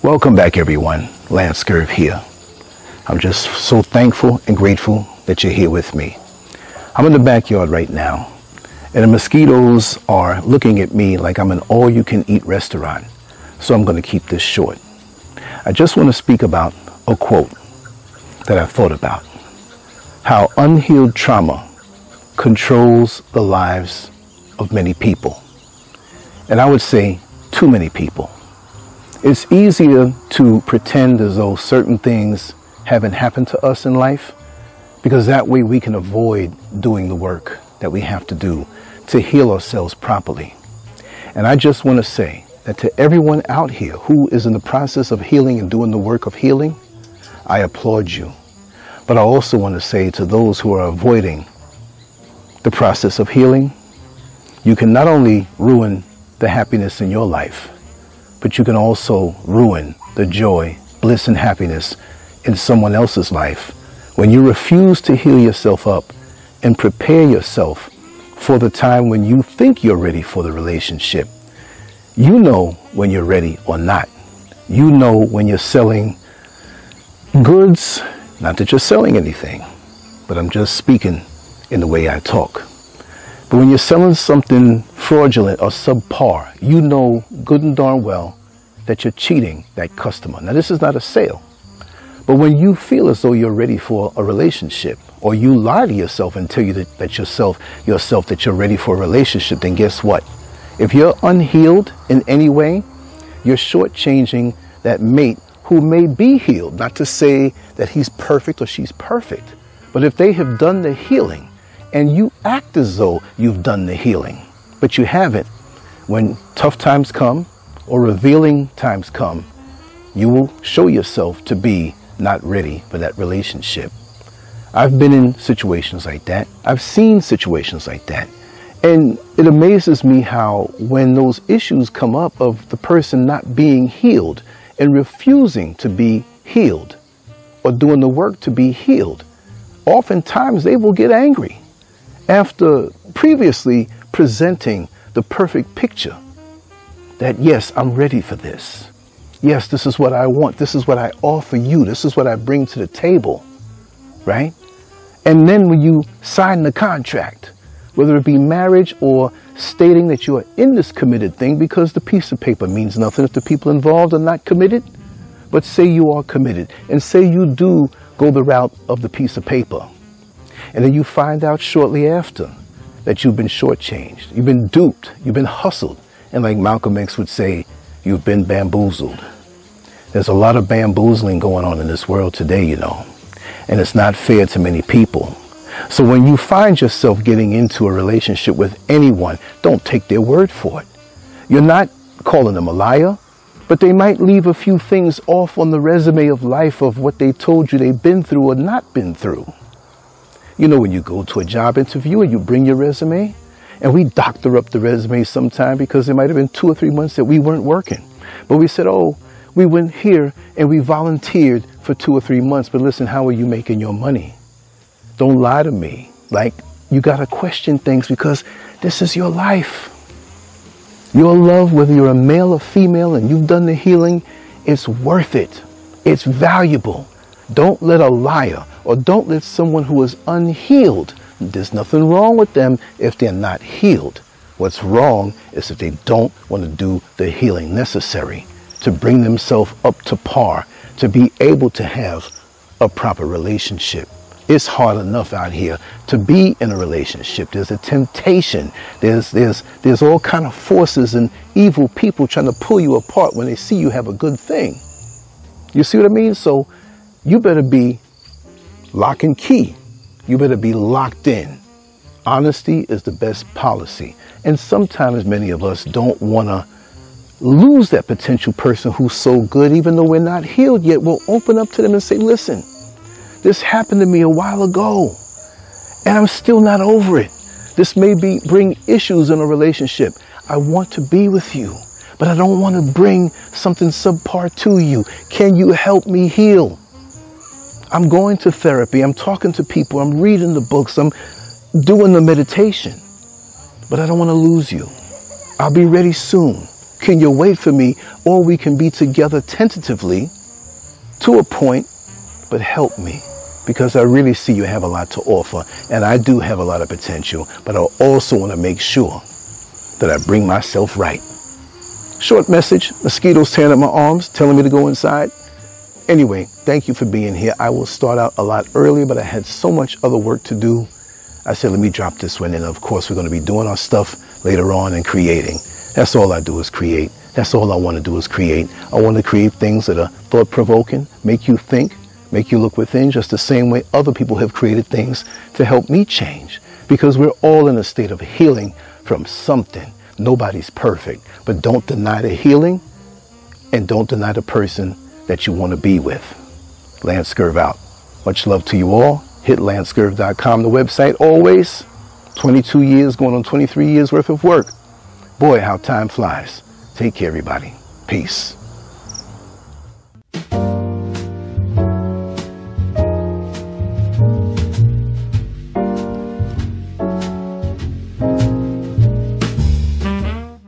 Welcome back, everyone. Lance Scurv here. I'm just so thankful and grateful that you're here with me. I'm in the backyard right now, and the mosquitoes are looking at me like I'm an all you can eat restaurant. So I'm going to keep this short. I just want to speak about a quote that I thought about how unhealed trauma controls the lives of many people. And I would say too many people. It's easier to pretend as though certain things haven't happened to us in life because that way we can avoid doing the work that we have to do to heal ourselves properly. And I just want to say that to everyone out here who is in the process of healing and doing the work of healing, I applaud you. But I also want to say to those who are avoiding the process of healing, you can not only ruin the happiness in your life, but you can also ruin the joy, bliss, and happiness in someone else's life when you refuse to heal yourself up and prepare yourself for the time when you think you're ready for the relationship. You know when you're ready or not. You know when you're selling goods, not that you're selling anything, but I'm just speaking in the way I talk. But when you're selling something fraudulent or subpar, you know good and darn well that you're cheating that customer. Now, this is not a sale. But when you feel as though you're ready for a relationship, or you lie to yourself and tell you that, that yourself, yourself that you're ready for a relationship, then guess what? If you're unhealed in any way, you're shortchanging that mate who may be healed. Not to say that he's perfect or she's perfect, but if they have done the healing, and you act as though you've done the healing, but you haven't. When tough times come or revealing times come, you will show yourself to be not ready for that relationship. I've been in situations like that. I've seen situations like that. And it amazes me how when those issues come up of the person not being healed and refusing to be healed or doing the work to be healed, oftentimes they will get angry after previously presenting the perfect picture that, yes, I'm ready for this. Yes, this is what I want. This is what I offer you. This is what I bring to the table. Right? And then when you sign the contract, whether it be marriage or stating that you are in this committed thing, because the piece of paper means nothing if the people involved are not committed, but say you are committed and say you do go the route of the piece of paper and then you find out shortly after that you've been shortchanged, you've been duped, you've been hustled. And like Malcolm X would say, you've been bamboozled. There's a lot of bamboozling going on in this world today, you know, and it's not fair to many people. So when you find yourself getting into a relationship with anyone, don't take their word for it. You're not calling them a liar, but they might leave a few things off on the resume of life of what they told you they've been through or not been through. You know, when you go to a job interview and you bring your resume, and we doctor up the resume sometime because it might have been two or three months that we weren't working. But we said, oh, we went here and we volunteered for two or three months, but listen, how are you making your money? Don't lie to me. Like, you got to question things because this is your life. Your love, whether you're a male or female and you've done the healing, it's worth it. It's valuable. Don't let a liar or don't let someone who is unhealed, there's nothing wrong with them if they're not healed. What's wrong is if they don't want to do the healing necessary to bring themselves up to par, to be able to have a proper relationship. It's hard enough out here to be in a relationship. There's a temptation. There's there's there's all kind of forces and evil people trying to pull you apart when they see you have a good thing. You see what I mean? So you better be lock and key. You better be locked in. Honesty is the best policy. And sometimes many of us don't want to lose that potential person who's so good, even though we're not healed yet. We'll open up to them and say, listen, this happened to me a while ago, and I'm still not over it. This may be bring issues in a relationship. I want to be with you, but I don't want to bring something subpar to you. Can you help me heal? I'm going to therapy, I'm talking to people, I'm reading the books, I'm doing the meditation, but I don't want to lose you. I'll be ready soon. Can you wait for me? Or we can be together tentatively to a point, but help me because I really see you have a lot to offer and I do have a lot of potential, but I also want to make sure that I bring myself right. Short message, mosquitoes tearing up my arms, telling me to go inside. Anyway, thank you for being here. I will start out a lot earlier, but I had so much other work to do. I said, let me drop this one And Of course, we're going to be doing our stuff later on and creating. That's all I do is create. That's all I want to do is create. I want to create things that are thought provoking, make you think, make you look within just the same way other people have created things to help me change. Because we're all in a state of healing from something. Nobody's perfect, but don't deny the healing and don't deny the person that you want to be with. Lance out. Much love to you all. Hit lancescurv.com, the website always. 22 years, going on 23 years worth of work. Boy, how time flies. Take care, everybody. Peace.